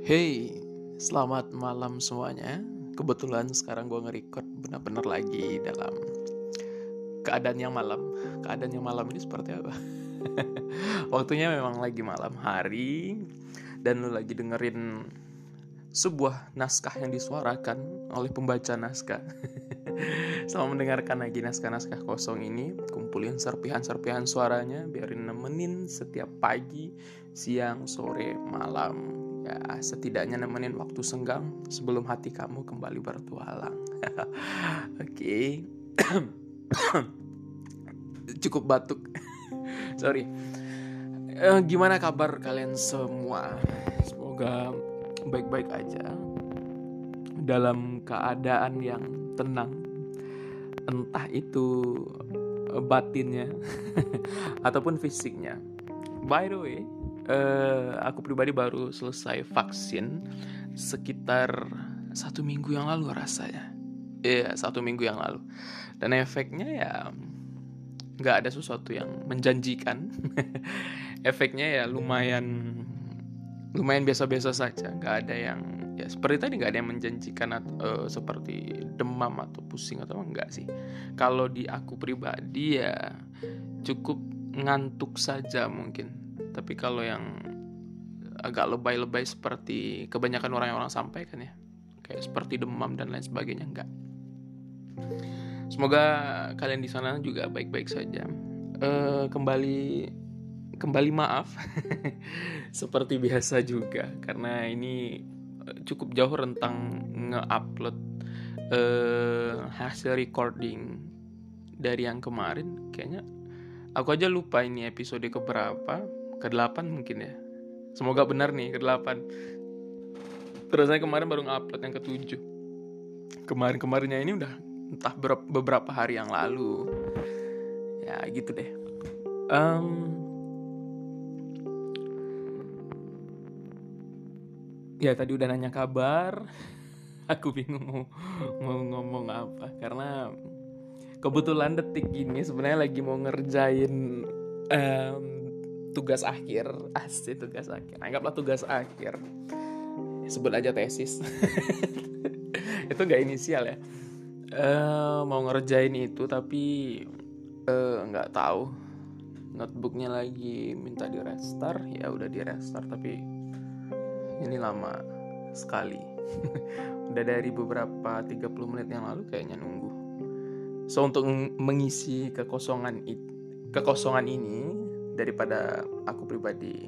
Hey, selamat malam semuanya. Kebetulan sekarang gue nge-record benar-benar lagi dalam keadaan yang malam. Keadaan yang malam ini seperti apa? Waktunya memang lagi malam hari dan lu lagi dengerin sebuah naskah yang disuarakan oleh pembaca naskah. Selamat mendengarkan lagi naskah-naskah kosong ini. Kumpulin serpihan-serpihan suaranya, biarin nemenin setiap pagi, siang, sore, malam. Ya, setidaknya nemenin waktu senggang sebelum hati kamu kembali bertualang. Oke. Cukup batuk. Sorry. Eh, gimana kabar kalian semua? Semoga baik-baik aja dalam keadaan yang tenang entah itu batinnya ataupun fisiknya by the way uh, aku pribadi baru selesai vaksin sekitar satu minggu yang lalu rasanya Iya yeah, satu minggu yang lalu. Dan efeknya ya nggak ada sesuatu yang menjanjikan. Efeknya ya lumayan lumayan biasa-biasa saja. Nggak ada yang ya seperti tadi nggak ada yang menjanjikan atau uh, seperti demam atau pusing atau enggak sih. Kalau di aku pribadi ya cukup ngantuk saja mungkin tapi kalau yang agak lebay-lebay seperti kebanyakan orang yang orang sampaikan ya kayak seperti demam dan lain sebagainya enggak. Semoga kalian di sana juga baik-baik saja. Uh, kembali kembali maaf seperti biasa juga karena ini cukup jauh rentang nge-upload uh, hasil recording dari yang kemarin. Kayaknya aku aja lupa ini episode keberapa ke-8 mungkin ya. Semoga benar nih ke-8 terus saya kemarin baru nge-upload yang ke-7 kemarin-kemarinnya ini udah entah beberapa hari yang lalu. Ya gitu deh. Um, ya tadi udah nanya kabar. Aku bingung mau mau ngomong apa. Karena kebetulan detik ini sebenarnya lagi mau ngerjain um, tugas akhir. Asli tugas akhir. Anggaplah tugas akhir. Sebut aja tesis. Itu nggak inisial ya? Uh, mau ngerjain itu tapi uh, nggak uh, tahu. Notebooknya lagi minta di restart. Ya udah di restart tapi ini lama sekali. Udah dari beberapa 30 menit yang lalu kayaknya nunggu. So untuk mengisi kekosongan kekosongan ini daripada aku pribadi.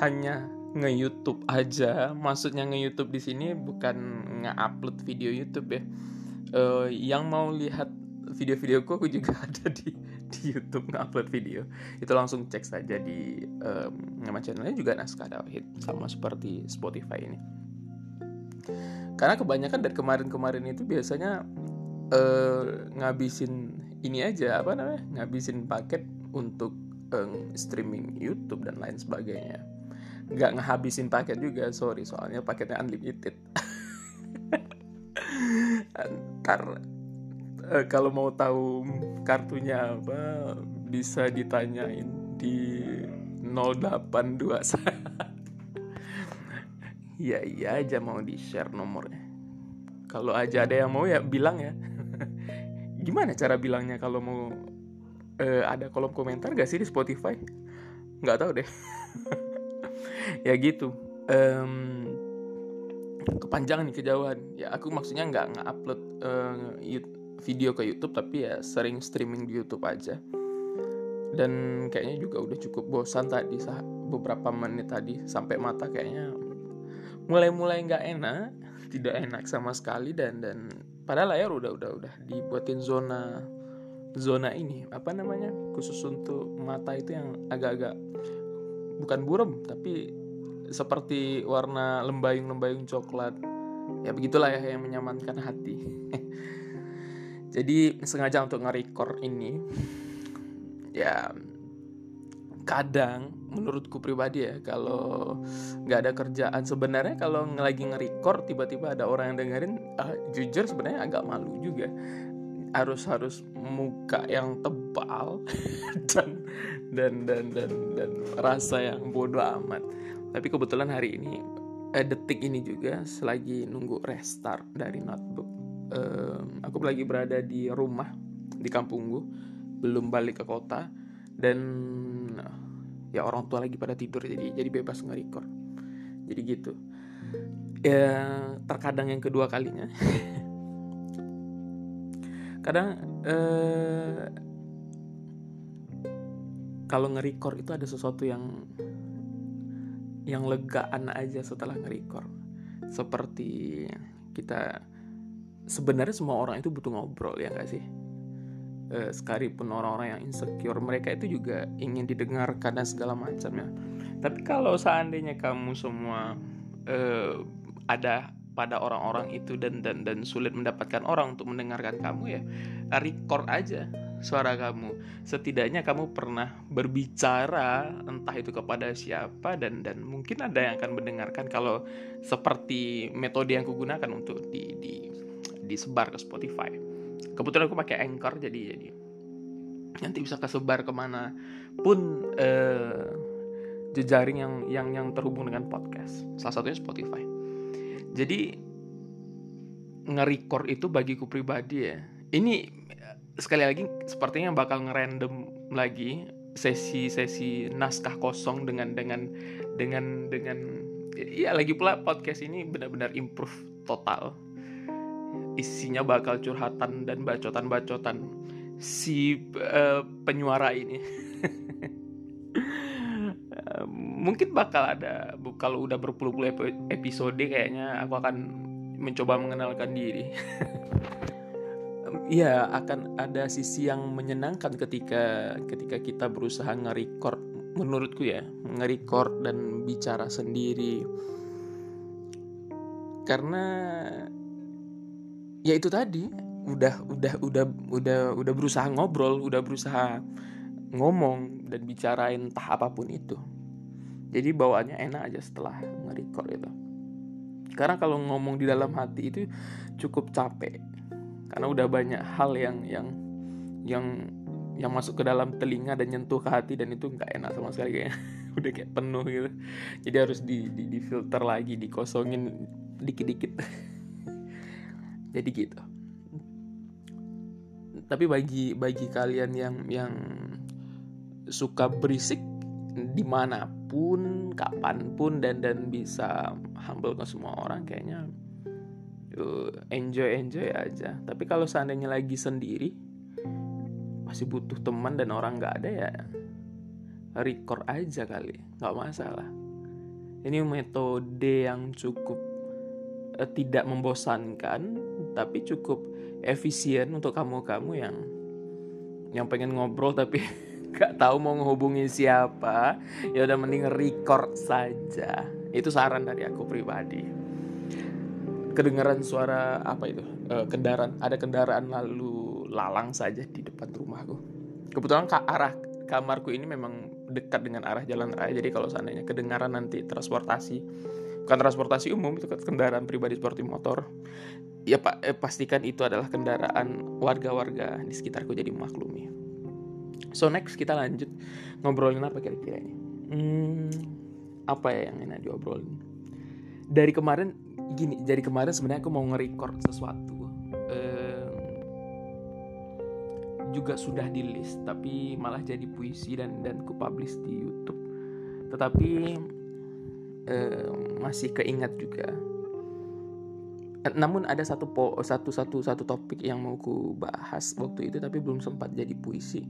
Hanya nge-YouTube aja. Maksudnya nge-YouTube di sini bukan nge-upload video YouTube ya. Uh, yang mau lihat video-videoku aku juga ada di di YouTube ngupload video. Itu langsung cek saja di um, nama channelnya juga Naskah Tauhid sama seperti Spotify ini. Karena kebanyakan dari kemarin-kemarin itu biasanya uh, ngabisin ini aja apa namanya? Ngabisin paket untuk um, streaming YouTube dan lain sebagainya nggak ngehabisin paket juga sorry soalnya paketnya unlimited ntar uh, kalau mau tahu kartunya apa bisa ditanyain di 082 saya. Iya iya aja mau di share nomornya. Kalau aja ada yang mau ya bilang ya. Gimana cara bilangnya kalau mau uh, ada kolom komentar gak sih di Spotify? Nggak tahu deh. ya gitu. Um, kepanjangan kejauhan. Ya aku maksudnya nggak nge-upload uh, video ke YouTube tapi ya sering streaming di YouTube aja dan kayaknya juga udah cukup bosan tadi beberapa menit tadi sampai mata kayaknya mulai-mulai nggak enak tidak enak sama sekali dan dan padahal layar udah udah udah dibuatin zona zona ini apa namanya khusus untuk mata itu yang agak-agak bukan buram tapi seperti warna lembayung-lembayung coklat. Ya begitulah ya yang menyamankan hati. Jadi sengaja untuk nge-record ini ya kadang menurutku pribadi ya kalau nggak ada kerjaan sebenarnya kalau lagi nge-record tiba-tiba ada orang yang dengerin uh, jujur sebenarnya agak malu juga harus harus muka yang tebal dan dan dan dan dan rasa yang bodoh amat. Tapi kebetulan hari ini eh, detik ini juga selagi nunggu restart dari notebook um, aku lagi berada di rumah di kampungku belum balik ke kota dan ya orang tua lagi pada tidur jadi jadi bebas nge-record. Jadi gitu. Ya terkadang yang kedua kalinya kadang eh, kalau nge-record itu ada sesuatu yang yang legaan aja setelah nge-record. Seperti kita sebenarnya semua orang itu butuh ngobrol ya gak sih? Eh, sekalipun orang-orang yang insecure mereka itu juga ingin didengarkan dan segala macamnya. Tapi kalau seandainya kamu semua eh, ada pada orang-orang itu dan dan dan sulit mendapatkan orang untuk mendengarkan kamu ya record aja suara kamu. Setidaknya kamu pernah berbicara entah itu kepada siapa dan dan mungkin ada yang akan mendengarkan kalau seperti metode yang kugunakan untuk di, di disebar ke Spotify. Kebetulan aku pakai Anchor jadi jadi nanti bisa kesebar ke mana pun eh, jejaring yang yang yang terhubung dengan podcast. Salah satunya Spotify jadi nge-record itu bagiku pribadi ya. Ini sekali lagi sepertinya bakal ngerandom lagi sesi-sesi naskah kosong dengan dengan dengan dengan ya lagi pula podcast ini benar-benar improve total. Isinya bakal curhatan dan bacotan-bacotan si uh, penyuara ini mungkin bakal ada kalau udah berpuluh-puluh episode kayaknya aku akan mencoba mengenalkan diri. Iya, akan ada sisi yang menyenangkan ketika ketika kita berusaha nge-record menurutku ya, nge-record dan bicara sendiri. Karena ya itu tadi, udah udah udah udah udah berusaha ngobrol, udah berusaha ngomong dan bicarain entah apa pun itu jadi bawaannya enak aja setelah nge-record itu. Karena kalau ngomong di dalam hati itu cukup capek. Karena udah banyak hal yang yang yang yang masuk ke dalam telinga dan nyentuh ke hati dan itu nggak enak sama sekali kayaknya. Udah kayak penuh gitu. Jadi harus di di, di filter lagi dikosongin dikit-dikit. Jadi gitu. Tapi bagi bagi kalian yang yang suka berisik di mana pun, kapan pun dan dan bisa humble ke semua orang kayaknya uh, enjoy enjoy aja. Tapi kalau seandainya lagi sendiri masih butuh teman dan orang nggak ada ya record aja kali, nggak masalah. Ini metode yang cukup uh, tidak membosankan, tapi cukup efisien untuk kamu-kamu yang yang pengen ngobrol tapi gak tahu mau ngehubungi siapa. Ya udah mending record saja. Itu saran dari aku pribadi. Kedengaran suara apa itu? E, kendaraan. Ada kendaraan lalu lalang saja di depan rumahku. Kebetulan ke arah kamarku ini memang dekat dengan arah jalan raya. Jadi kalau seandainya kedengaran nanti transportasi bukan transportasi umum itu kendaraan pribadi seperti motor. Ya pak eh, pastikan itu adalah kendaraan warga-warga di sekitarku. Jadi maklumi So next kita lanjut ngobrolin apa kira-kira ini? Hmm, apa ya yang enak diobrolin? Dari kemarin gini, dari kemarin sebenarnya aku mau nge-record sesuatu. Um, juga sudah di list, tapi malah jadi puisi dan dan ku publish di YouTube. Tetapi um, masih keingat juga namun ada satu po, satu satu satu topik yang mau ku bahas waktu itu tapi belum sempat jadi puisi.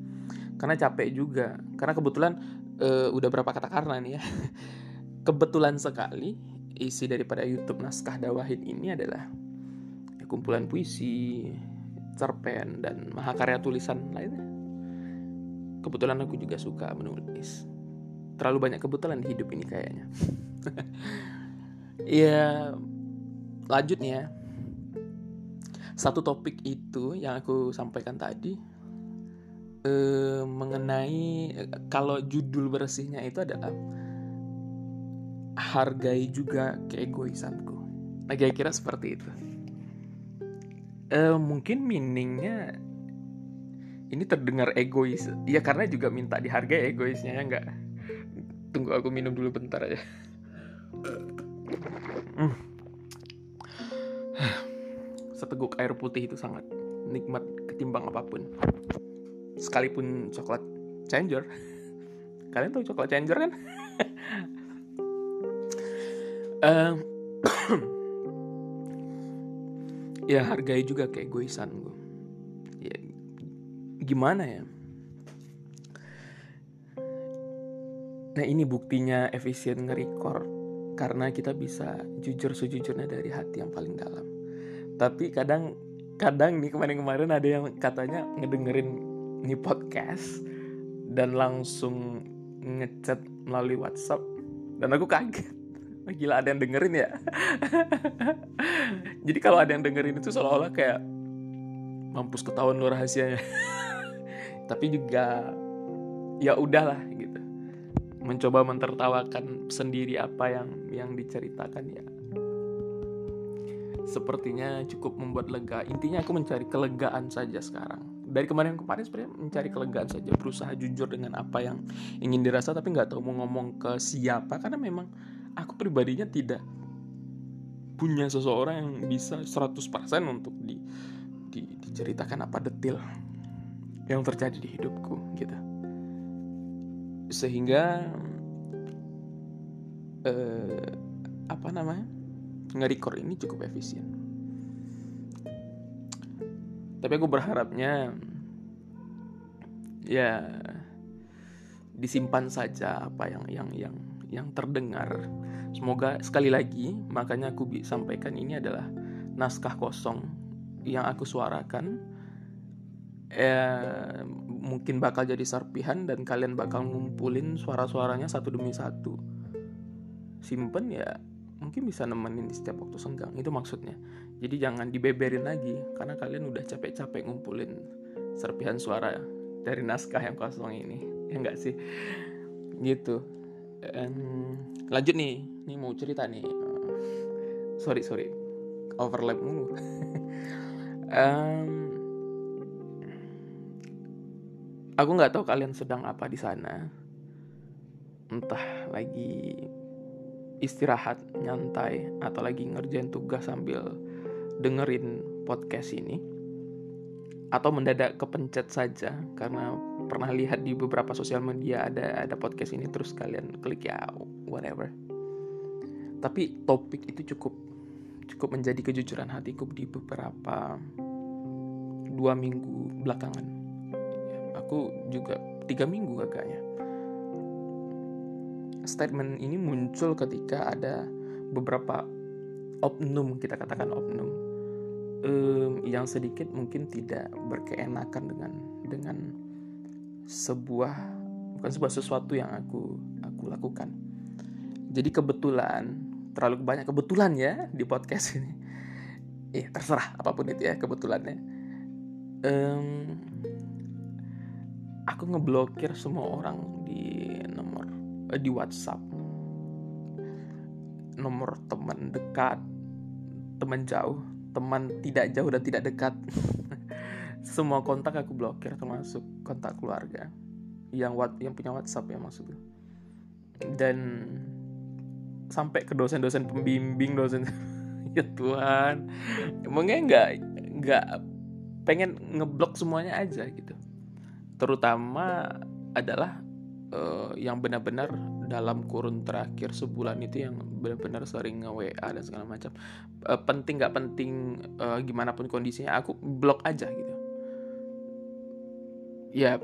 Karena capek juga. Karena kebetulan uh, udah berapa kata karena nih ya. Kebetulan sekali isi daripada YouTube naskah dawahin ini adalah kumpulan puisi cerpen dan mahakarya tulisan lainnya. Kebetulan aku juga suka menulis. Terlalu banyak kebetulan di hidup ini kayaknya. Ya lanjut nih ya satu topik itu yang aku sampaikan tadi eh, mengenai kalau judul bersihnya itu adalah hargai juga keegoisanku. Nah kira-kira seperti itu. Eh, mungkin meaningnya ini terdengar egois. Ya karena juga minta dihargai egoisnya ya enggak? Tunggu aku minum dulu bentar aja Seteguk air putih itu sangat nikmat ketimbang apa pun. Sekalipun coklat changer. Kalian tahu coklat changer kan? uh, ya hargai juga kayak egoisan gue. Ya, gimana ya? Nah ini buktinya efisien nge-record karena kita bisa jujur sejujurnya dari hati yang paling dalam. Tapi kadang kadang nih kemarin-kemarin ada yang katanya ngedengerin nih podcast dan langsung ngechat melalui WhatsApp dan aku kaget. Gila ada yang dengerin ya. Jadi kalau ada yang dengerin itu seolah-olah kayak mampus ketahuan luar rahasianya. Tapi juga ya udahlah gitu mencoba mentertawakan sendiri apa yang yang diceritakan ya sepertinya cukup membuat lega. Intinya aku mencari kelegaan saja sekarang. Dari kemarin kemarin sebenarnya mencari kelegaan saja berusaha jujur dengan apa yang ingin dirasa tapi nggak tahu mau ngomong ke siapa karena memang aku pribadinya tidak punya seseorang yang bisa 100% untuk di, di, diceritakan apa detil yang terjadi di hidupku gitu. Sehingga eh, apa namanya nge ini cukup efisien. Tapi aku berharapnya ya disimpan saja apa yang yang yang yang terdengar. Semoga sekali lagi makanya aku sampaikan ini adalah naskah kosong yang aku suarakan. Eh, mungkin bakal jadi serpihan dan kalian bakal ngumpulin suara-suaranya satu demi satu. Simpen ya mungkin bisa nemenin di setiap waktu senggang itu maksudnya. Jadi jangan dibeberin lagi karena kalian udah capek-capek ngumpulin serpihan suara dari naskah yang kosong ini ya enggak sih? Gitu. Um, lanjut nih ini mau cerita nih. Sorry sorry. Overlap mulu. Um, Aku nggak tahu kalian sedang apa di sana. Entah lagi istirahat, nyantai, atau lagi ngerjain tugas sambil dengerin podcast ini. Atau mendadak kepencet saja karena pernah lihat di beberapa sosial media ada ada podcast ini terus kalian klik ya whatever. Tapi topik itu cukup cukup menjadi kejujuran hatiku di beberapa dua minggu belakangan aku juga tiga minggu agaknya statement ini muncul ketika ada beberapa oknum kita katakan oknum um, yang sedikit mungkin tidak berkeenakan dengan dengan sebuah bukan sebuah sesuatu yang aku aku lakukan. Jadi kebetulan terlalu banyak kebetulan ya di podcast ini. Eh terserah apa pun itu ya kebetulannya. Um, aku ngeblokir semua orang di di WhatsApp. Nomor teman dekat teman jauh teman tidak jauh dan tidak dekat. Semua kontak aku blokir termasuk kontak keluarga. Yang wat yang punya WhatsApp ya maksudnya dan sampai ke dosen-dosen pembimbing dosen ya Tuhan. Emangnya nggak nggak pengen ngeblok semuanya aja gitu. Terutama adalah uh, yang benar-benar dalam kurun terakhir sebulan itu yang benar-benar sering nge WA dan segala macam. Uh, penting nggak penting uh, gimana pun kondisinya aku blok aja gitu. Ya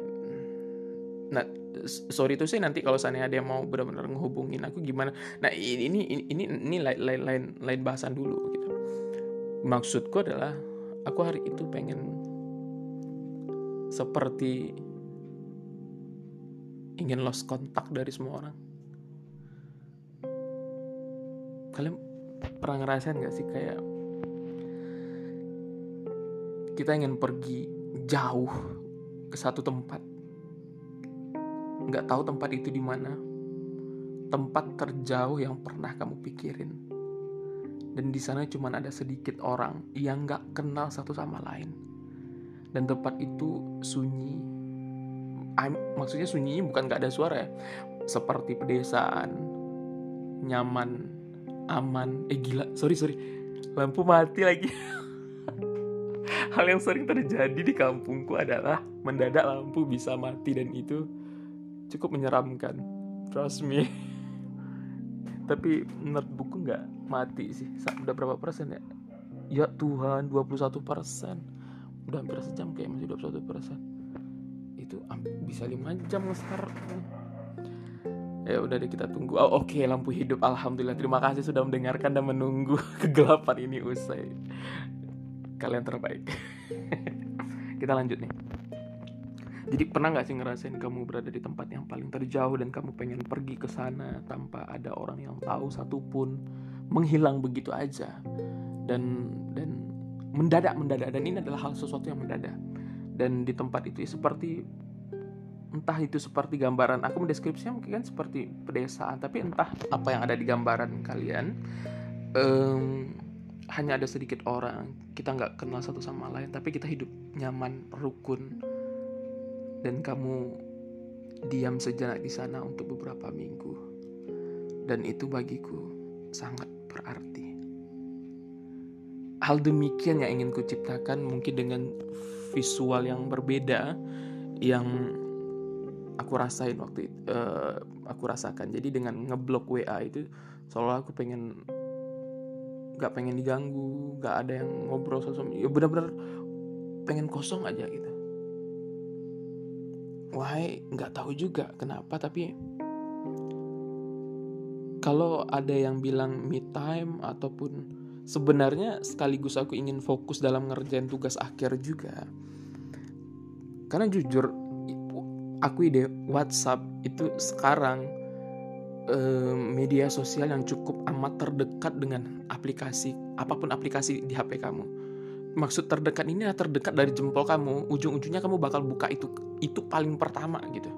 nah sorry tuh sih nanti kalau sana ada yang mau benar-benar ngehubungin aku gimana. Nah ini ini ini ini lain lain lain lain bahasan dulu gitu. Maksudku adalah aku hari itu pengen seperti ingin lost kontak dari semua orang. Kalian pernah ngerasain gak sih kayak kita ingin pergi jauh ke satu tempat, nggak tahu tempat itu di mana, tempat terjauh yang pernah kamu pikirin, dan di sana cuma ada sedikit orang yang nggak kenal satu sama lain dan tempat itu sunyi I'm, maksudnya sunyinya bukan gak ada suara ya? Seperti pedesaan nyaman aman. Eh gila. Sorry sorry. Lampu mati lagi. Hal yang sering terjadi di kampungku adalah mendadak lampu bisa mati dan itu cukup menyeramkan. Trust me. Tapi menurut buku nggak mati sih. Udah berapa persen ya? Ya Tuhan 21 persen. Udah hampir sejam kayak masih 21 persen bisa 5 jam nge-start ya udah deh kita tunggu. Oh, oke okay, lampu hidup. Alhamdulillah. Terima kasih sudah mendengarkan dan menunggu kegelapan ini usai kalian terbaik. Kita lanjut nih. Jadi pernah nggak sih ngerasain kamu berada di tempat yang paling terjauh dan kamu pengen pergi ke sana tanpa ada orang yang tahu satupun? Menghilang begitu aja. Dan dan mendadak mendadak dan ini adalah hal sesuatu yang mendadak. Dan di tempat itu seperti entah itu seperti gambaran aku mendeskripsinya mungkin kan seperti pedesaan tapi entah apa yang ada di gambaran kalian um, hanya ada sedikit orang kita nggak kenal satu sama lain tapi kita hidup nyaman rukun dan kamu diam sejenak di sana untuk beberapa minggu. Dan itu bagiku sangat berarti. Hal demikian yang ingin kuciptakan mungkin dengan visual yang berbeda yang aku rasain waktu itu uh, aku rasakan. Jadi dengan ngeblok WA itu seolah aku pengen nggak pengen diganggu nggak ada yang ngobrol sosok ya benar-benar pengen kosong aja gitu. Why nggak tahu juga kenapa tapi kalau ada yang bilang me time ataupun sebenarnya sekaligus aku ingin fokus dalam ngerjain tugas akhir juga karena jujur aku ide WhatsApp itu sekarang eh, media sosial yang cukup amat terdekat dengan aplikasi apa pun aplikasi di HP kamu. Maksud terdekat ini adalah terdekat dari jempol kamu, ujung-ujungnya kamu bakal buka itu itu paling pertama gitu.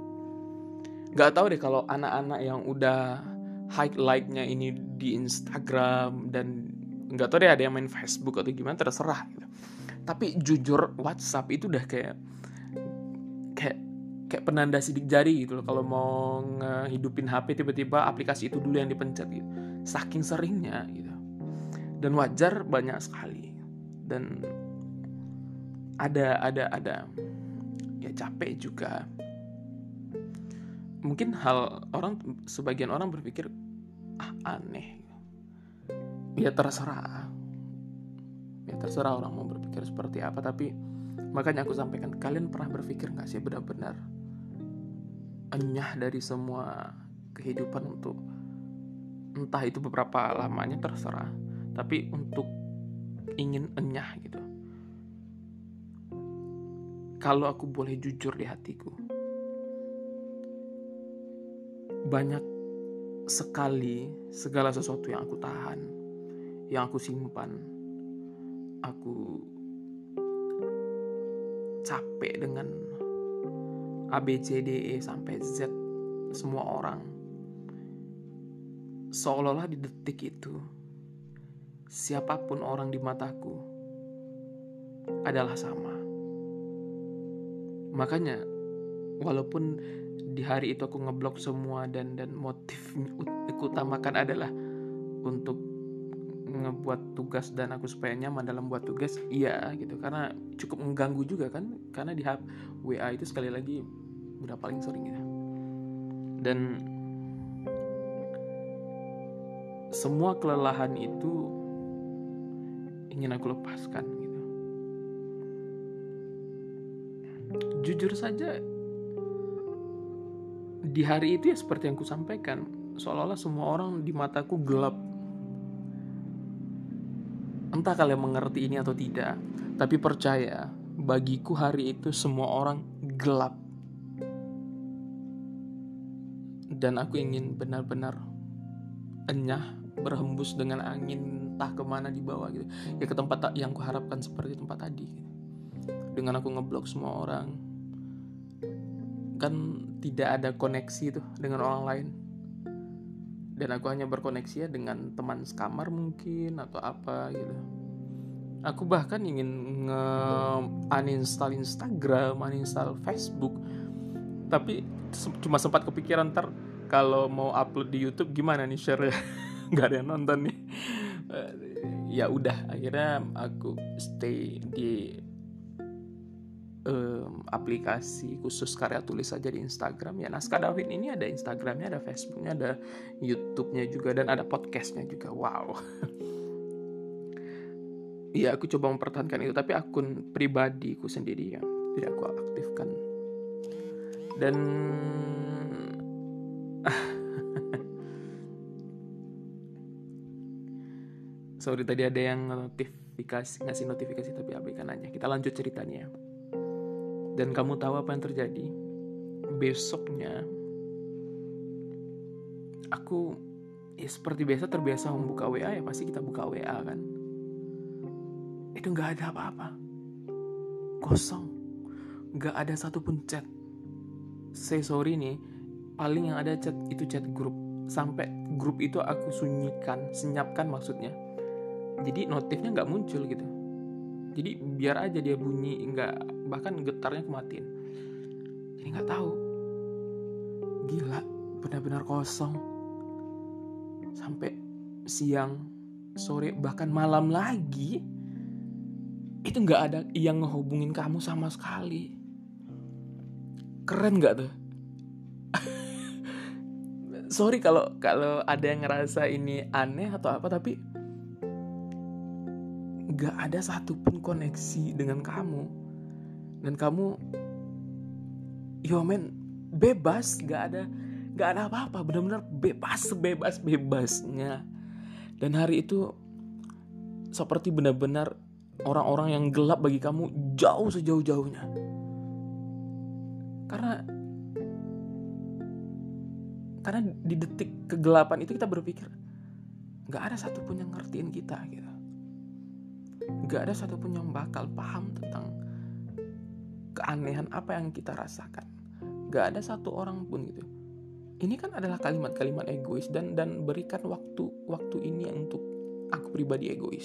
Gak tau deh kalau anak-anak yang udah highlightnya ini di Instagram dan nggak tau deh ada yang main Facebook atau gimana terserah gitu. Tapi jujur WhatsApp itu udah kayak kayak penanda sidik jari gitu loh. Kalau mau ngehidupin HP tiba-tiba aplikasi itu dulu yang dipencet gitu. Saking seringnya gitu. Dan wajar banyak sekali. Dan ada ada ada. Ya capek juga. Mungkin hal orang sebagian orang berpikir ah aneh. Ya terserah. Ya terserah orang mau berpikir seperti apa. Tapi makanya aku sampaikan kalian pernah berpikir nggak sih benar-benar enyah dari semua kehidupan untuk entah itu beberapa lamanya terserah tapi untuk ingin enyah gitu. Kalau aku boleh jujur di hatiku banyak sekali segala sesuatu yang aku tahan yang aku simpan aku capek dengan A B C D E sampai Z semua orang. Seolah-olah di detik itu siapa pun orang di mataku adalah sama. Makanya walaupun di hari itu aku ngeblok semua dan dan motif utamakan adalah untuk ngebuat tugas dan aku supaya nyaman dalam buat tugas iya gitu. Karena cukup mengganggu juga kan? Karena di WA itu sekali lagi udah paling sering ya. Dan semua kelelahan itu ingin aku lepaskan gitu. Jujur saja di hari itu ya seperti yang ku sampaikan seolah-olah semua orang di mataku gelap. Entah kalian mengerti ini atau tidak tapi percaya bagiku hari itu semua orang gelap dan aku ingin benar-benar enyah berhembus dengan angin entah ke mana di bawah gitu. Ya ke tempat yang kuharapkan seperti tempat tadi gitu. dengan aku ngeblok semua orang. Kan tidak ada koneksi tuh dengan orang lain. Dan aku hanya berkoneksi ya dengan teman sekamar mungkin atau apa gitu. Aku bahkan ingin nge uninstall Instagram uninstall Facebook. Tapi cuma sempat kepikiran ntar kalau mau upload di YouTube gimana nih share nggak ada yang nonton nih. Ya udah akhirnya aku stay di um, aplikasi khusus karya tulis saja di Instagram. Ya naskah David ini ada Instagramnya ada Facebooknya ada YouTube-nya juga dan ada podcastnya juga. Wow. Iya aku coba mempertahankan itu tapi akun pribadiku sendiri ya tidak aku aktifkan. Dan sorry tadi ada yang notifikasi ngasih notifikasi tapi abaikan aja kita lanjut ceritanya dan kamu tahu apa yang terjadi? Besoknya aku ya seperti biasa terbiasa membuka WA ya pasti kita buka WA kan. Itu nggak ada apa-apa. Kosong. Nggak ada satupun chat. Saya sorry nih, paling yang ada chat itu chat grup. Sampai grup itu aku sunyikan, senyapkan maksudnya. Jadi notifnya nggak muncul gitu. Jadi biar aja dia bunyi nggak bahkan getarnya kematin jadi nggak tahu. Gila benar-benar kosong. Sampai siang sore bahkan malam lagi itu nggak ada yang ngehubungin kamu sama sekali. Keren nggak tuh sorry kalau kalau ada yang ngerasa ini aneh atau apa tapi gak ada satupun koneksi dengan kamu. Dan kamu yo men bebas. Gak ada gak ada apa-apa. Benar-benar bebas sebebas bebasnya. Dan hari itu seperti benar-benar orang-orang yang gelap bagi kamu jauh sejauh-jauhnya. Karena karena di detik kegelapan itu kita berpikir nggak ada satupun yang ngertiin kita gitu Gak ada satupun yang bakal paham tentang keanehan apa yang kita rasakan. Gak ada satu orang pun gitu. Ini kan adalah kalimat-kalimat egois dan dan berikan waktu waktu ini untuk aku pribadi egois.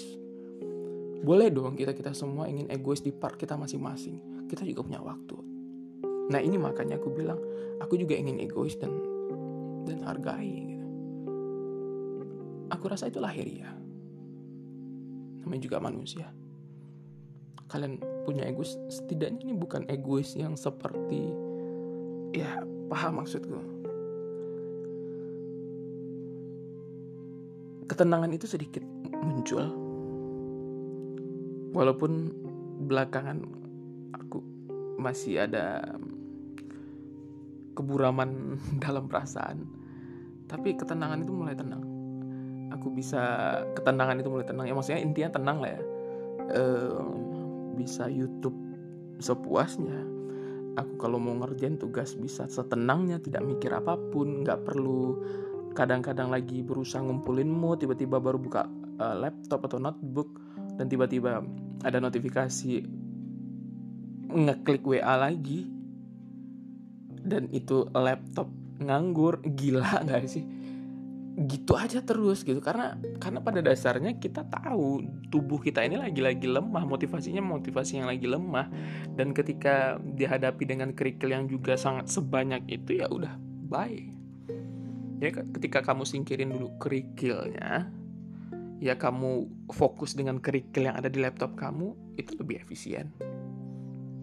Boleh dong kita kita semua ingin egois di part kita masing-masing. Kita juga punya waktu. Nah ini makanya aku bilang aku juga ingin egois dan dan hargai. Gitu. Aku rasa itu lahiriah namanya juga manusia kalian punya egois setidaknya ini bukan egois yang seperti ya paham maksudku ketenangan itu sedikit muncul walaupun belakangan aku masih ada keburaman dalam perasaan. Tapi ketenangan itu mulai tenang. Aku bisa ketenangan itu mulai tenang. Ya maksudnya intinya tenang lah ya. E, bisa YouTube sepuasnya. Aku kalau mau ngerjain tugas bisa setenangnya tidak mikir apa pun nggak perlu kadang-kadang lagi berusaha ngumpulin mood tiba-tiba baru buka uh, laptop atau notebook dan tiba-tiba ada notifikasi ngeklik WA lagi dan itu laptop nganggur gila nggak sih? Gitu aja terus gitu karena karena pada dasarnya kita tahu tubuh kita ini lagi-lagi lemah motivasinya motivasi yang lagi lemah. Dan ketika dihadapi dengan kerikil yang juga sangat sebanyak itu ya udah bye. Ya ketika kamu singkirin dulu kerikilnya ya kamu fokus dengan kerikil yang ada di laptop kamu itu lebih efisien.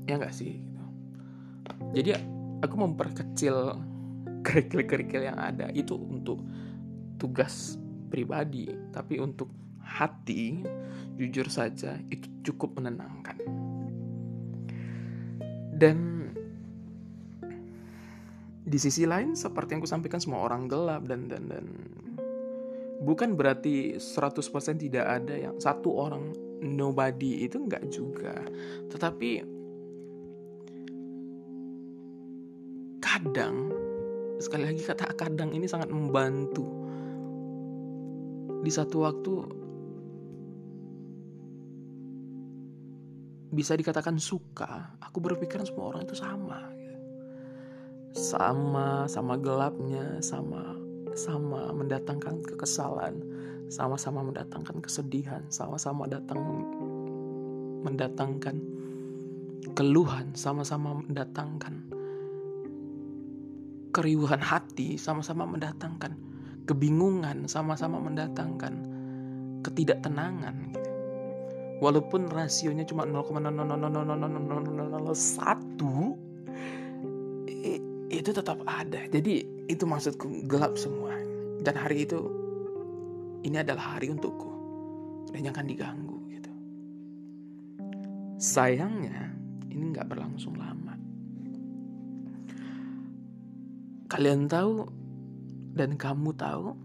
Ya nggak sih? Gitu. jadi aku memperkecil kerikil-kerikil yang ada itu untuk tugas pribadi, tapi untuk hati, jujur saja, itu cukup menenangkan. Dan di sisi lain, seperti yang kusampaikan semua orang gelap dan dan dan bukan berarti 100% tidak ada yang satu orang nobody itu enggak juga. Tetapi kadang sekali lagi kata kadang ini sangat membantu di satu waktu bisa dikatakan suka, aku berpikiran semua orang itu sama. Gitu. Sama, sama gelapnya, sama sama mendatangkan kekesalan, sama-sama mendatangkan kesedihan, sama-sama datang mendatangkan keluhan, sama-sama mendatangkan keriuhan hati, sama-sama mendatangkan kebingungan sama-sama mendatangkan ketidaktenangan gitu. Walaupun rasionya cuma 0,0000001 itu tetap ada. Jadi itu maksudku gelap semua. Dan hari itu ini adalah hari untukku dan jangan diganggu gitu. Sayangnya ini nggak berlangsung lama. Kalian tahu dan kamu tahu?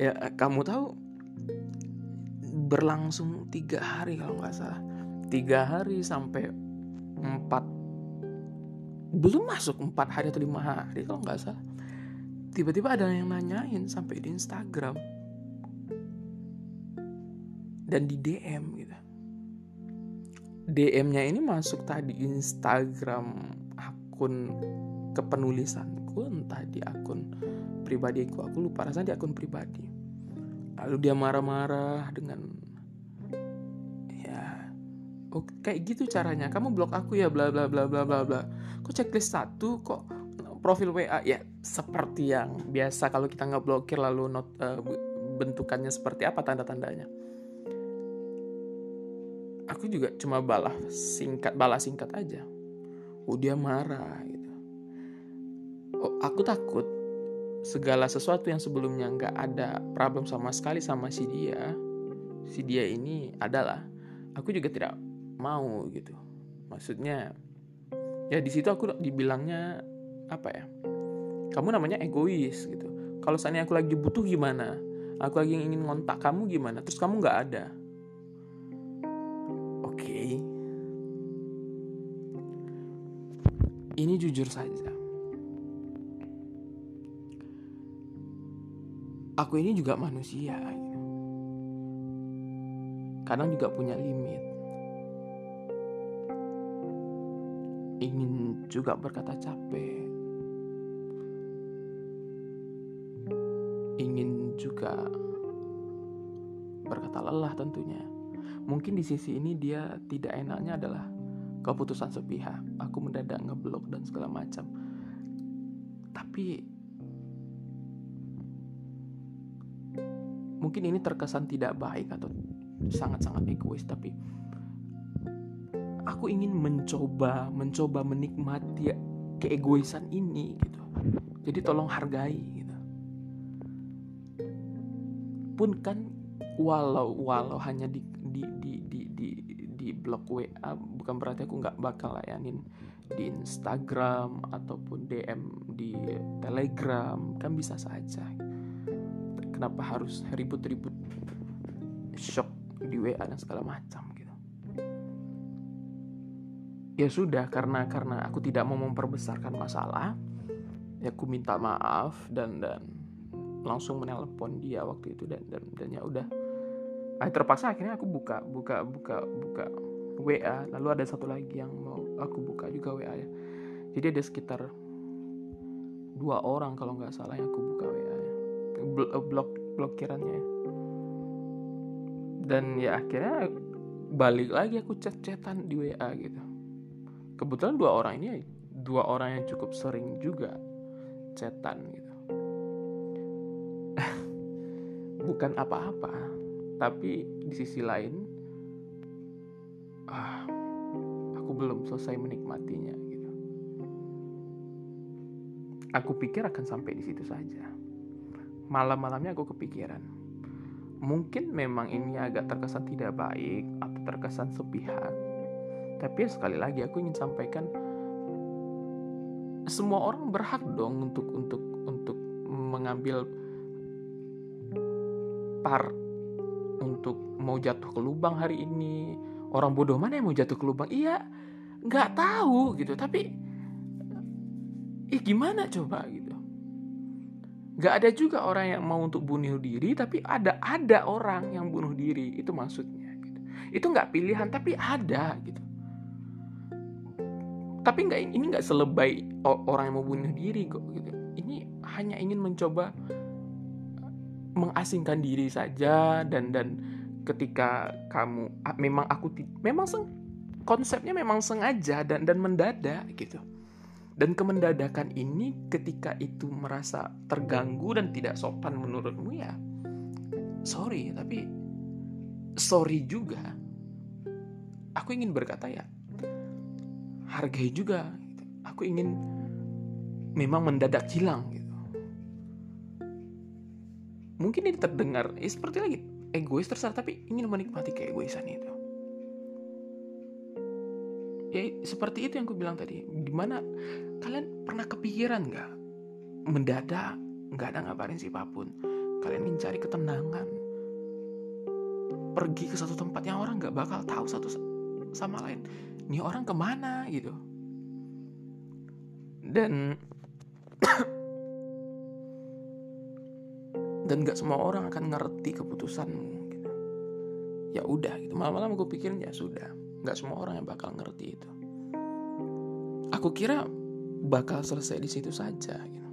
Ya kamu tahu berlangsung tiga hari kalau nggak salah. Tiga hari sampai empat. Belum masuk empat hari atau lima hari kalau nggak salah. Tiba-tiba ada yang nanyain sampai di Instagram. Dan di DM gitu. DM-nya ini masuk tadi Instagram akun kepenulisanku entah di akun pribadiku aku lupa rasanya di akun pribadi. Lalu dia marah-marah dengan ya oh kayak gitu caranya. Kamu blok aku ya bla bla bla bla bla bla. Kok checklist satu kok profil WA ya seperti yang biasa kalau kita nggak blokir lalu not, uh, bentukannya seperti apa tanda-tandanya. Aku juga cuma balas singkat balas singkat aja. Oh dia marah oh, aku takut segala sesuatu yang sebelumnya nggak ada problem sama sekali sama si dia si dia ini adalah aku juga tidak mau gitu. Maksudnya ya di situ aku dibilangnya apa ya? Kamu namanya egois gitu. Kalau seandainya aku lagi butuh gimana? Aku lagi ingin ngontak kamu gimana? Terus kamu nggak ada. Ini jujur saja. Aku ini juga manusia. Gitu. Kadang juga punya limit. Ingin juga berkata capek. Ingin juga berkata lelah tentunya. Mungkin di sisi ini dia tidak enaknya adalah keputusan sepihak aku mendadak ngeblok dan segala macam tapi mungkin ini terkesan tidak baik atau sangat-sangat egois tapi aku ingin mencoba mencoba menikmati keegoisan ini gitu. Jadi tolong hargai gitu. Pun kan walau walau hanya di di di di, di di blog WA bukan berarti aku nggak bakal layanin di Instagram ataupun DM di Telegram kan bisa saja kenapa harus ribut-ribut shock di WA dan segala macam gitu. Ya sudah karena karena aku tidak mau memperbesarkan masalah ya aku minta maaf dan dan langsung menelpon dia waktu itu dan dan, dan ya udah. Ah, terpaksa akhirnya aku buka buka buka buka WA lalu ada satu lagi yang mau aku buka juga WA ya. Jadi ada sekitar dua orang kalau nggak salah yang aku buka WA ya eh, blok blokirannya ya. dan ya akhirnya balik lagi aku chat-chatan di WA gitu. Kebetulan dua orang ini dua orang yang cukup sering juga chatan gitu. Bukan apa-apa tapi di sisi lain ah, aku belum selesai menikmatinya gitu. Aku pikir akan sampai di situ saja malam-malamnya aku kepikiran. Mungkin memang ini agak terkesan tidak baik atau terkesan sepihak. Tapi sekali lagi aku ingin sampaikan semua orang berhak dong untuk untuk untuk mengambil part untuk mau jatuh ke lubang hari ini. Orang bodoh mana yang mau jatuh ke lubang? Iya nggak tahu gitu. Tapi ih gimana coba gitu nggak ada juga orang yang mau untuk bunuh diri tapi ada ada orang yang bunuh diri itu maksudnya gitu. itu nggak pilihan tapi ada gitu. Tapi nggak ini nggak selebay orang yang mau bunuh diri kok gitu. Ini hanya ingin mencoba mengasingkan diri saja dan dan ketika kamu memang aku memang seng, konsepnya memang sengaja dan dan mendadak gitu dan kemendadakan ini ketika itu merasa terganggu dan tidak sopan menurutmu ya? Sorry tapi sorry juga. Aku ingin berkata ya hargai juga. Aku ingin memang mendadak hilang gitu. Mungkin ini terdengar ya seperti lagi egois terserah tapi ingin menikmati keegoisan itu. Ya seperti itu yang aku bilang tadi. Gimana kalian pernah kepikiran nggak? Mendadak nggak ada ngabarin siapa pun. Kalian mencari ketenangan. Pergi ke satu tempat yang orang nggak bakal tahu satu sama lain. Ini orang ke mana gitu. Dan dan nggak semua orang akan ngerti keputusanmu gitu. ya udah gitu. Malam-malam gue pikirin ya sudah. Nggak semua orang yang bakal ngerti itu. Aku kira bakal selesai di situ saja gitu.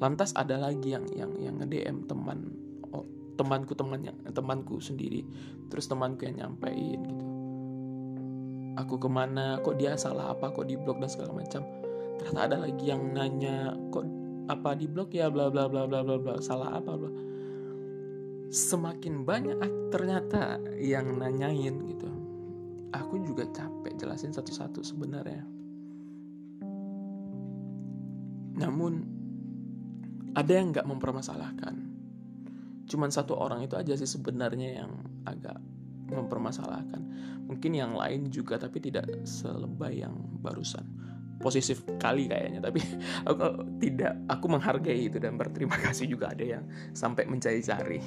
lantas ada lagi yang yang yang nge DM teman oh, temanku temannya temanku sendiri terus temanku yang nyampein gitu. Aku ke mana kok dia salah apa kok di blog dan segala macam. Ternyata ada lagi yang nanya kok apa di blog ya bla bla bla bla bla bla salah apa bla. Semakin banyak ternyata yang nanyain gitu. Aku juga capek jelasin satu-satu sebenarnya namun ada yang nggak mempermasalahkan. Cuman satu orang itu aja sih sebenarnya yang agak mempermasalahkan. Mungkin yang lain juga tapi tidak selebay yang barusan. Posesif kali kayaknya tapi aku tidak aku menghargai itu dan berterima kasih juga ada yang sampai mencari-cari.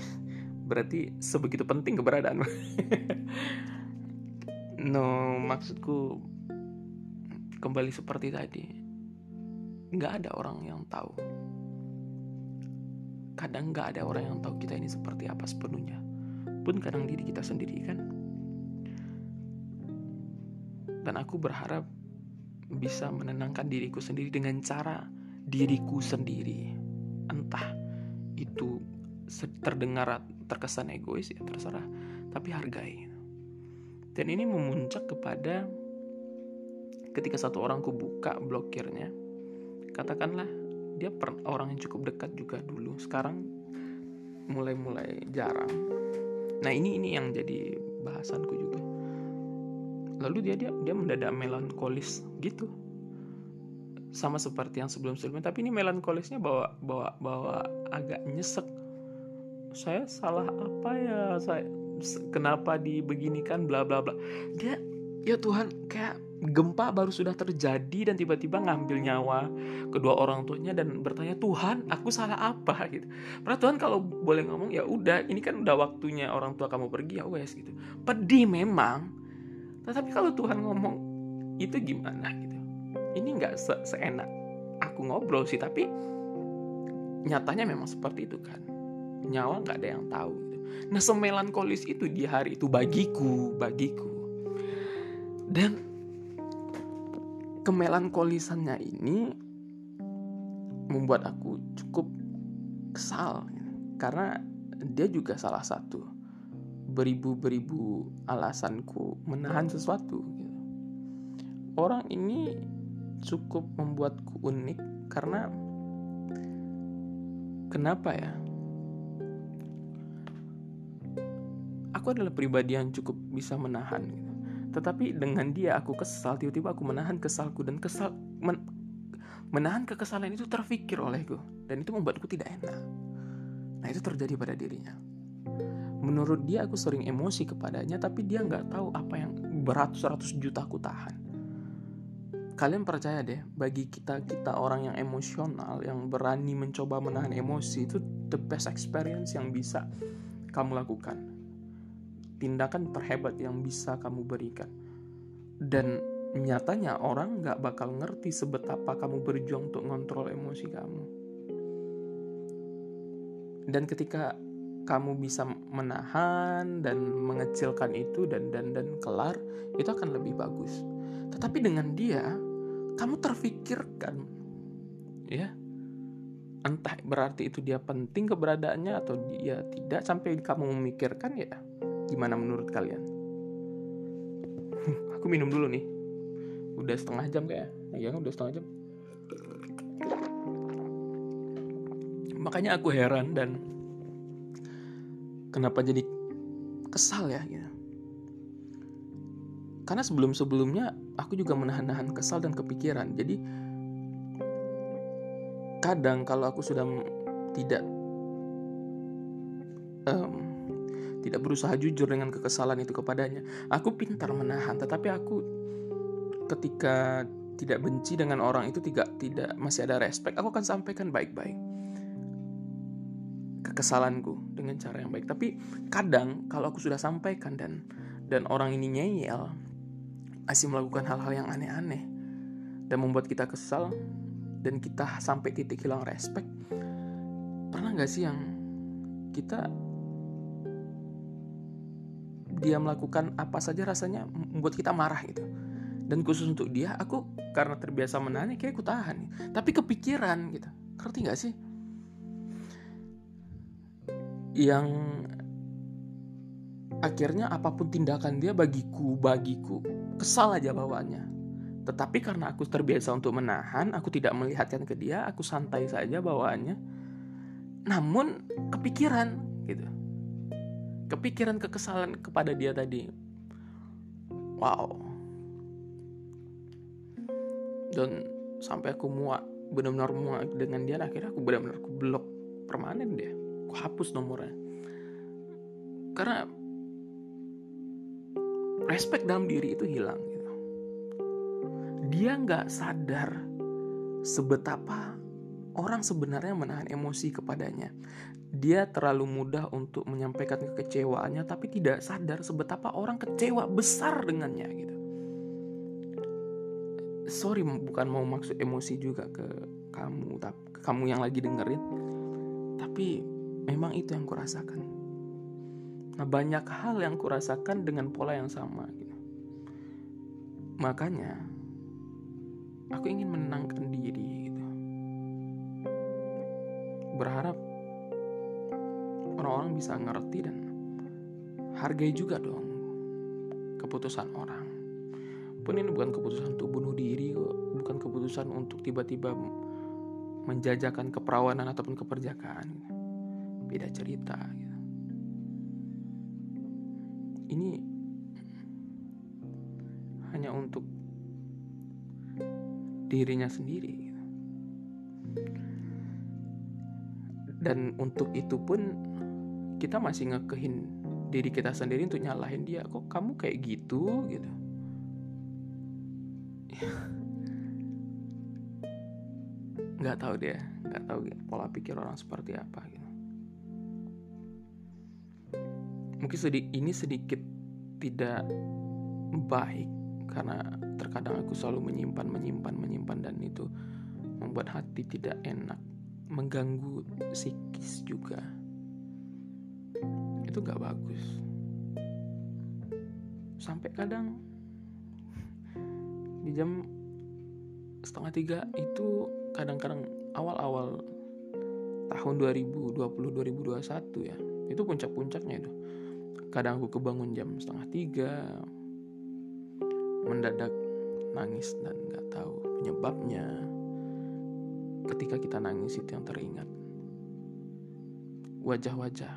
Berarti sebegitu penting keberadaan no maksudku kembali seperti tadi nggak ada orang yang tahu. Kadang nggak ada orang yang tahu kita ini seperti apa sepenuhnya. Pun kadang diri kita sendiri kan? Dan aku berharap bisa menenangkan diriku sendiri dengan cara diriku sendiri. Entah itu terdengar terkesan egois ya terserah tapi hargai. Dan ini memuncak kepada ketika satu orang ku buka blokirnya katakanlah dia per, orang yang cukup dekat juga dulu sekarang mulai-mulai jarang. Nah ini ini yang jadi bahasanku juga. Lalu dia dia dia mendadak melankolis gitu. Sama seperti yang sebelum-sebelumnya tapi ini melankolisnya bawa bawa bawa agak nyesek. Saya salah apa ya? Saya kenapa dibeginikan bla bla bla. Dia ya Tuhan kayak gempa baru sudah terjadi dan tiba-tiba ngambil nyawa kedua orang tuanya dan bertanya Tuhan aku salah apa gitu. Padahal Tuhan kalau boleh ngomong ya udah ini kan udah waktunya orang tua kamu pergi ya wes gitu. Pedih memang. Tetapi kalau Tuhan ngomong itu gimana gitu. Ini nggak se seenak aku ngobrol sih tapi nyatanya memang seperti itu kan. Nyawa nggak ada yang tahu Nah semelankolis itu di hari itu bagiku, bagiku. Dan kemelankolisannya ini membuat aku cukup kesal karena dia juga salah satu beribu-beribu alasanku menahan sesuatu gitu. orang ini cukup membuatku unik karena kenapa ya aku adalah pribadi yang cukup bisa menahan gitu. Tetapi dengan dia aku kesal, tiba-tiba aku menahan kesalku dan kesal men, menahan kekesalan itu terfikir olehku dan itu membuatku tidak enak. Nah itu terjadi pada dirinya. Menurut dia aku sering emosi kepadanya tapi dia nggak tahu apa yang beratus-ratus juta aku tahan. Kalian percaya deh, bagi kita kita orang yang emosional, yang berani mencoba menahan emosi itu the best experience yang bisa kamu lakukan tindakan terhebat yang bisa kamu berikan. Dan nyatanya orang nggak bakal ngerti sebetapa kamu berjuang untuk ngontrol emosi kamu. Dan ketika kamu bisa menahan dan mengecilkan itu dan dan dan kelar, itu akan lebih bagus. Tetapi dengan dia, kamu terfikirkan, ya, entah berarti itu dia penting keberadaannya atau dia tidak sampai kamu memikirkan ya Gimana menurut kalian? aku minum dulu nih. Udah setengah jam kayak. Iya, udah setengah jam. Makanya aku heran dan kenapa jadi kesal ya gitu karena sebelum-sebelumnya aku juga menahan-nahan kesal dan kepikiran jadi kadang kalau aku sudah tidak um, tidak berusaha jujur dengan kekesalan itu kepadanya. Aku pintar menahan tetapi aku ketika tidak benci dengan orang itu tidak tidak masih ada respect aku akan sampaikan baik-baik kekesalanku dengan cara yang baik. Tapi kadang kalau aku sudah sampaikan dan dan orang ini ngeyel masih melakukan hal-hal yang aneh-aneh dan membuat kita kesal dan kita sampai titik hilang respect pernah nggak sih yang kita dia melakukan apa saja rasanya membuat kita marah gitu dan khusus untuk dia aku karena terbiasa menahan kayak aku tahan tapi kepikiran gitu ngerti nggak sih yang akhirnya apa pun tindakan dia bagiku bagiku kesal aja bawaannya. Tetapi karena aku terbiasa untuk menahan, aku tidak melihatkan ke dia, aku santai saja bawaannya. Namun kepikiran. Kepikiran kekesalan kepada dia tadi. Wow. Dan sampai aku muak, benar-benar muak dengan dia, akhirnya aku benar-benar aku blok permanen dia. Aku hapus nomornya. Karena respect dalam diri itu hilang gitu. Dia nggak sadar sebetapa orang sebenarnya menahan emosi kepadanya. Dia terlalu mudah untuk menyampaikan kekecewaannya tapi tidak sadar sebetapa orang kecewa besar dengannya gitu. Sorry bukan mau maksud emosi juga ke kamu, tapi kamu yang lagi dengerin. Tapi memang itu yang kurasakan. Nah banyak hal yang kurasakan dengan pola yang sama gitu. Makanya aku ingin menenangkan diri. Berharap orang-orang bisa ngerti dan hargai juga dong keputusan orang. Pun ini bukan keputusan untuk bunuh diri bukan keputusan untuk tiba-tiba menjajakan keperawanan ataupun keperjakaan. Beda cerita gitu. ini hanya untuk dirinya sendiri dan untuk itu pun kita masih ngekehin diri kita sendiri untuk nyalahin dia. Kok kamu kayak gitu gitu? Nggak tahu dia nggak tahu pola pikir orang seperti apa gitu. Mungkin sedikit ini sedikit tidak baik karena terkadang aku selalu menyimpan menyimpan menyimpan dan itu membuat hati tidak enak mengganggu psikis juga. Itu gak bagus. Sampai kadang di jam setengah tiga itu kadang-kadang awal-awal tahun 2020 2021 ya itu puncak-puncaknya itu. Kadang aku kebangun jam setengah tiga mendadak nangis dan nggak tahu penyebabnya ketika kita nangis itu yang teringat. Wajah-wajah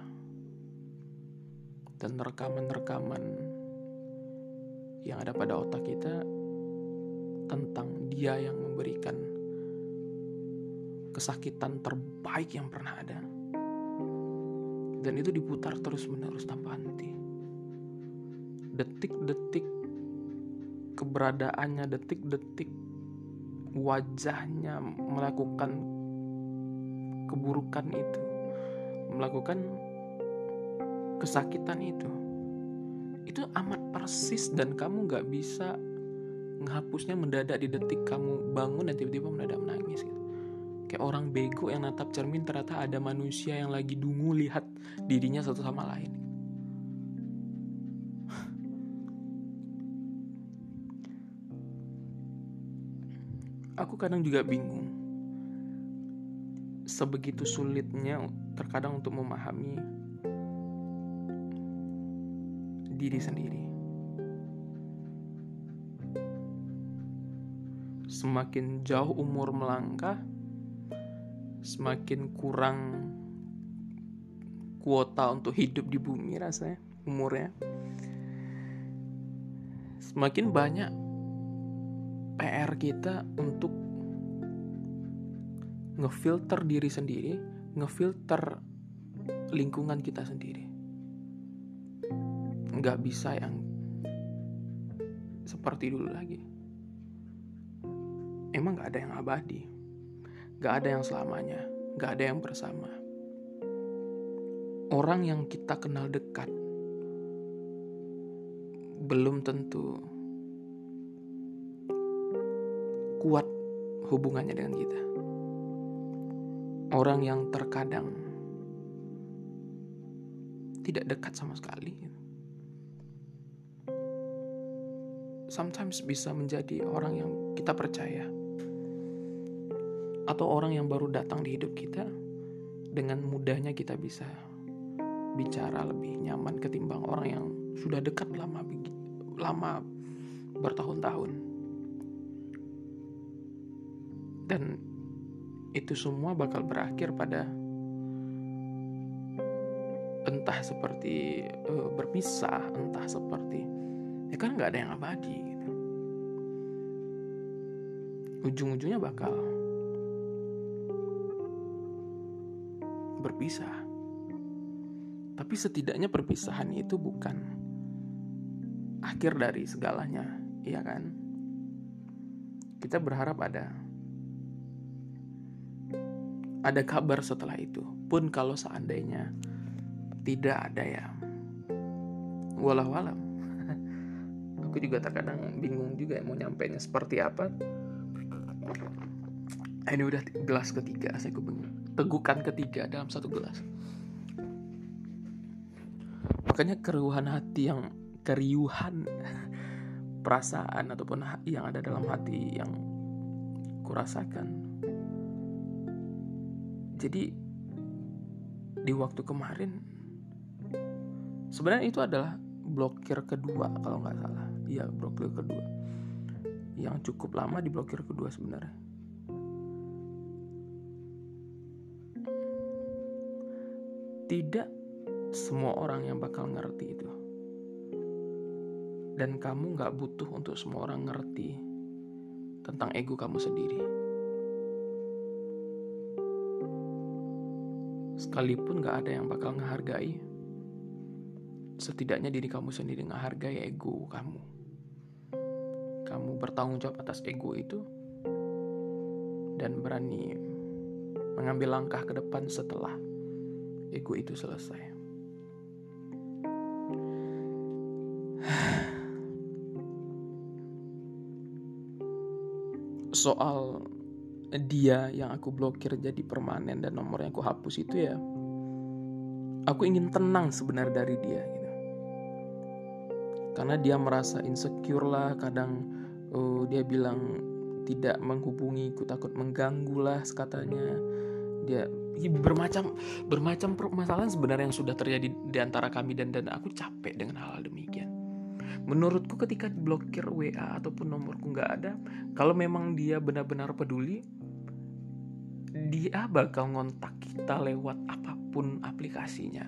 dan rekaman-rekaman yang ada pada otak kita tentang dia yang memberikan kesakitan terbaik yang pernah ada. Dan itu diputar terus menerus tanpa henti. Detik-detik keberadaannya detik-detik wajahnya melakukan keburukan itu melakukan kesakitan itu itu amat persis dan kamu gak bisa menghapusnya mendadak di detik kamu bangun dan tiba-tiba mendadak menangis gitu. Kayak orang bego yang natap cermin ternyata ada manusia yang lagi dungu lihat dirinya satu sama lain kadang juga bingung. Sebegitu sulitnya terkadang untuk memahami diri sendiri. Semakin jauh umur melangkah semakin kurang kuota untuk hidup di bumi rasanya umurnya. Semakin banyak PR kita untuk ngefilter diri sendiri, ngefilter lingkungan kita sendiri. Nggak bisa yang seperti dulu lagi. Emang nggak ada yang abadi, nggak ada yang selamanya, nggak ada yang bersama. Orang yang kita kenal dekat belum tentu kuat hubungannya dengan kita. Orang yang terkadang tidak dekat sama sekali. Sometimes bisa menjadi orang yang kita percaya. Atau orang yang baru datang di hidup kita, dengan mudahnya kita bisa bicara lebih nyaman ketimbang orang yang sudah dekat lama lama bertahun-tahun. Dan itu semua bakal berakhir pada entah seperti uh, berpisah, entah seperti ya kan nggak ada yang abadi gitu. Ujung-ujungnya bakal berpisah. Tapi setidaknya perpisahan itu bukan akhir dari segalanya, iya kan? Kita berharap ada ada kabar setelah itu. Pun kalau seandainya tidak ada ya. Walau walau. Aku juga terkadang bingung juga mau nyampainya seperti apa. Ini udah gelas ketiga, saya bingung. Tegukan ketiga dalam satu gelas. Makanya keriuhan hati yang keriuhan perasaan ataupun yang ada dalam hati yang kurasakan jadi di waktu kemarin sebenarnya itu adalah blokir kedua kalau nggak salah. Iya blokir kedua. Yang cukup lama di blokir kedua sebenarnya. Tidak semua orang yang bakal ngerti itu. Dan kamu nggak butuh untuk semua orang ngerti tentang ego kamu sendiri. Sekalipun gak ada yang bakal ngehargai, setidaknya diri kamu sendiri ngehargai ego kamu. Kamu bertanggung jawab atas ego itu dan berani mengambil langkah ke depan setelah ego itu selesai. Soal dia yang aku blokir jadi permanen dan nomor yang aku hapus itu ya aku ingin tenang sebenarnya dari dia gitu. Karena dia merasa insecure lah kadang uh, dia bilang tidak menghubungi ku takut mengganggu lah katanya. Dia ya, bermacam bermacam permasalahan sebenarnya yang sudah terjadi di antara kami dan dan aku capek dengan hal, -hal demikian. Menurutku ketika diblokir WA ataupun nomorku nggak ada kalau memang dia benar-benar peduli dia bakal ngontak kita lewat apa pun aplikasinya.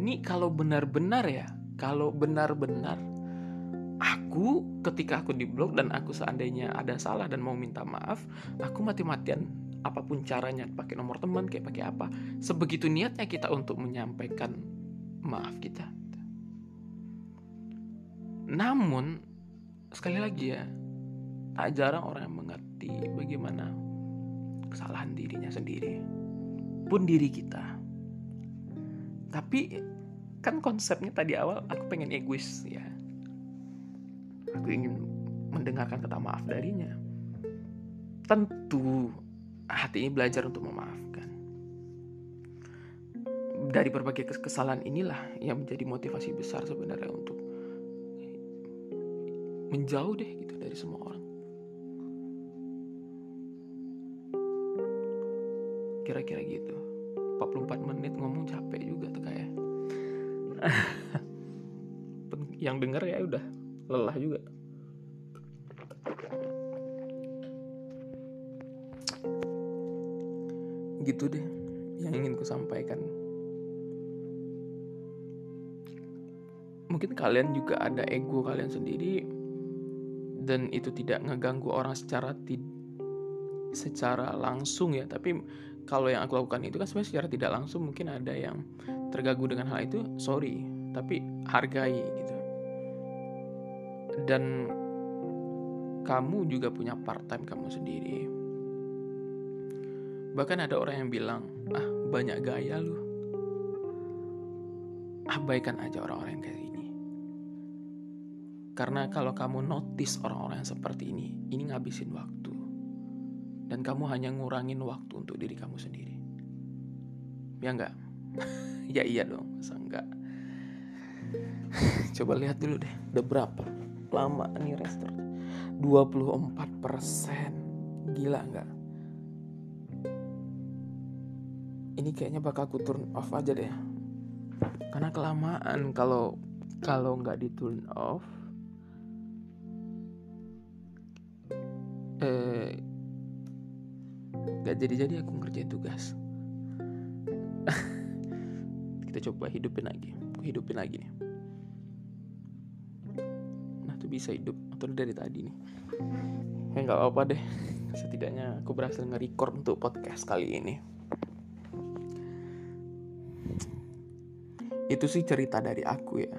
Ini kalau benar-benar ya, kalau benar-benar aku ketika aku diblok dan aku seandainya ada salah dan mau minta maaf, aku mati-matian apa pun caranya pakai nomor teman kayak pakai apa. Sebegitu niatnya kita untuk menyampaikan maaf kita. Namun sekali lagi ya, tak jarang orang yang mengerti bagaimana kesalahan dirinya sendiri pun diri kita. Tapi kan konsepnya tadi awal aku pengen egois ya. Aku ingin mendengarkan kata maaf darinya. Tentu hati ini belajar untuk memaafkan. Dari berbagai kesalahan inilah yang menjadi motivasi besar sebenarnya untuk menjauh deh gitu dari semua orang kira-kira gitu. 44 menit ngomong capek juga tuh kayak yang denger ya udah lelah juga. Gitu deh yang ingin ku sampaikan. Mungkin kalian juga ada ego kalian sendiri dan itu tidak ngeganggu orang secara secara langsung ya tapi kalau yang aku lakukan itu kan sebenarnya secara tidak langsung mungkin ada yang terganggu dengan hal itu sorry tapi hargai gitu. Dan kamu juga punya part time kamu sendiri. Bahkan ada orang yang bilang ah banyak gaya lu. Abaikan aja orang-orang kayak gini. Karena kalau kamu notice orang-orang yang seperti ini ini ngabisin waktu dan kamu hanya ngurangin waktu untuk diri kamu sendiri. Ya enggak? Ya iya dong masa enggak? Coba lihat dulu deh udah berapa? Lama nih restart. 24 persen. Gila enggak? Ini kayaknya bakal aku turn off aja deh. Karena kelamaan kalau kalau nggak di turn off nggak jadi-jadi aku ngerjain tugas. Kita coba hidupin lagi. Aku hidupin lagi nih. Nah tuh bisa hidup. Atau dari tadi nih. Ya nggak apa-apa deh. Setidaknya aku berhasil nge-record untuk podcast kali ini. Itu sih cerita dari aku ya.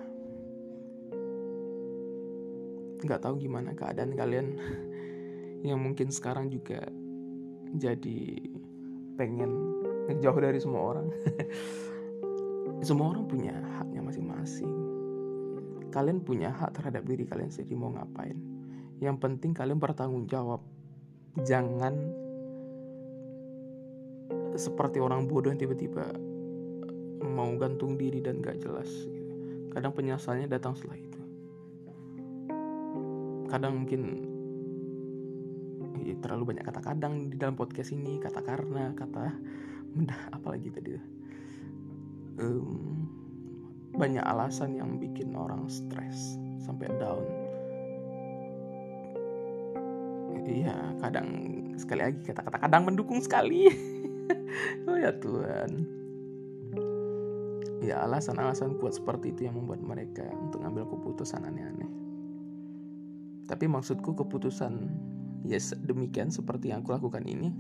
Nggak tahu gimana keadaan kalian. Yang mungkin sekarang juga jadi pengen ngejauh dari semua orang. Semua orang punya haknya masing-masing. Kalian punya hak terhadap diri kalian sendiri mau ngapain. Yang penting kalian bertanggung jawab. Jangan seperti orang bodoh yang tiba-tiba mau gantung diri dan gak jelas. Kadang penyesalannya datang setelah itu. Kadang mungkin ya, terlalu banyak kata kadang di dalam podcast ini. Kata karena kata mudah apalagi tadi um, banyak alasan yang bikin orang stres sampai down. Iya kadang sekali lagi kata-kata kadang mendukung sekali. Oh ya Tuhan. Ya alasan-alasan kuat seperti itu yang membuat mereka untuk ngambil keputusan aneh-aneh. Tapi maksudku keputusan ya demikian seperti yang aku lakukan ini.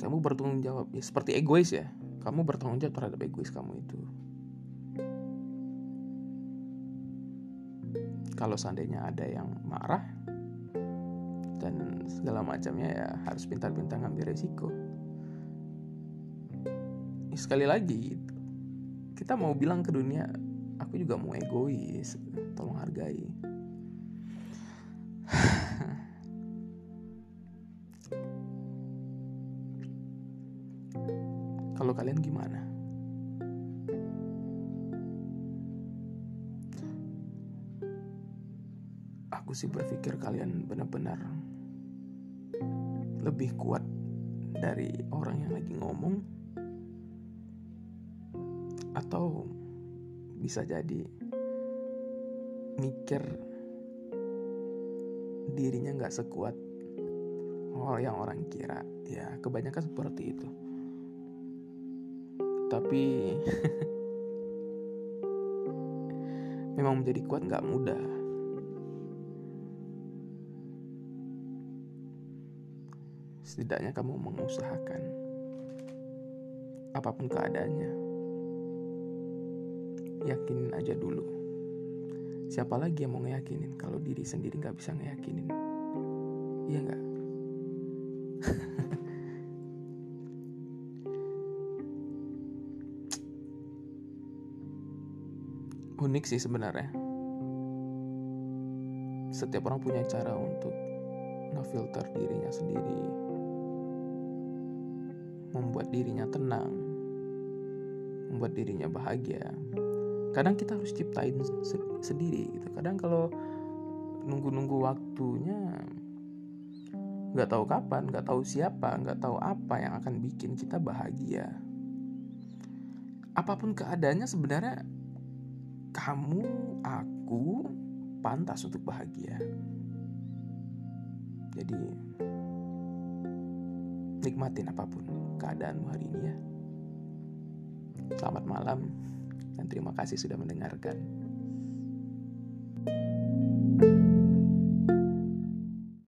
Kamu bertanggung jawab ya seperti egois ya. Kamu bertanggung jawab terhadap egois kamu itu. Kalau seandainya ada yang marah dan segala macamnya ya harus pintar-pintar ngambil resiko. Sekali lagi kita mau bilang ke dunia aku juga mau egois tolong hargai sih berpikir kalian benar-benar lebih kuat dari orang yang lagi ngomong? Atau bisa jadi mikir dirinya nggak sekuat oh yang orang kira. Ya kebanyakan seperti itu. Tapi memang menjadi kuat nggak mudah setidaknya kamu mengusahakan apa pun keadaannya. Yakinin aja dulu. Siapa lagi yang mau ngeyakinin kalau diri sendiri nggak bisa ngeyakinin? Iya nggak? Unik sih sebenarnya. Setiap orang punya cara untuk ngefilter dirinya sendiri membuat dirinya tenang membuat dirinya bahagia. Kadang kita harus ciptain sendiri gitu. Kadang kalau nunggu-nunggu waktunya nggak tahu kapan nggak tahu siapa nggak tahu apa yang akan bikin kita bahagia. Apa pun keadaannya sebenarnya kamu aku pantas untuk bahagia. Jadi nikmatin apa pun keadaanmu hari ini ya selamat malam dan terima kasih sudah mendengarkan.